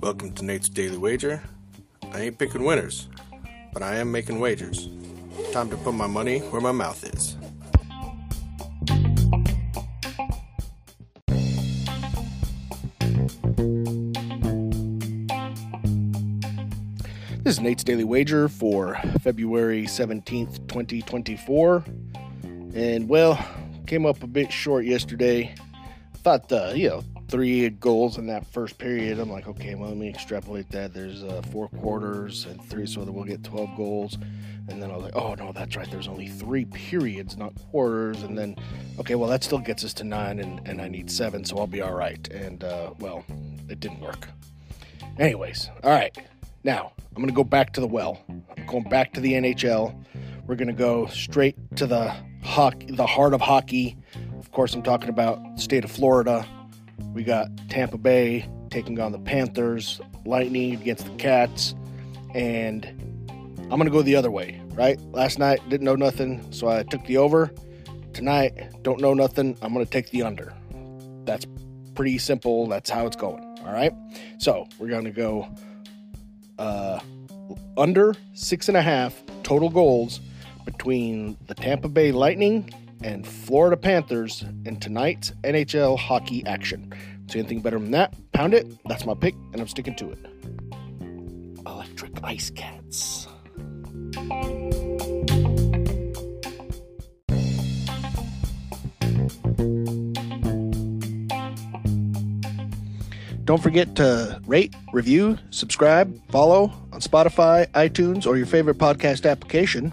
Welcome to Nate's Daily Wager. I ain't picking winners, but I am making wagers. Time to put my money where my mouth is. This is Nate's Daily Wager for February 17th, 2024. And well, came up a bit short yesterday. I thought the, you know, three goals in that first period. I'm like, okay, well, let me extrapolate that. There's uh, four quarters and three, so that we'll get 12 goals. And then I was like, oh, no, that's right. There's only three periods, not quarters. And then, okay, well, that still gets us to nine, and, and I need seven, so I'll be all right. And, uh, well, it didn't work. Anyways, all right. Now, I'm to go back to the well. I'm going back to the NHL. We're to go straight to the hockey, the heart of hockey. Of course, I'm talking about state of Florida. We got Tampa Bay taking on the Panthers, Lightning against the Cats, and I'm to go the other way, right? Last night didn't know nothing, so I took the over. Tonight, don't know nothing, I'm to take the under. That's pretty simple. That's how it's going. All right. So we're to go uh, under six and a half total goals between the Tampa Bay Lightning and Florida Panthers in tonight's NHL hockey action. See anything better than that? Pound it. That's my pick, and I'm sticking to it. Electric Ice Cats. Don't forget to rate, review, subscribe, follow on Spotify, iTunes, or your favorite podcast application,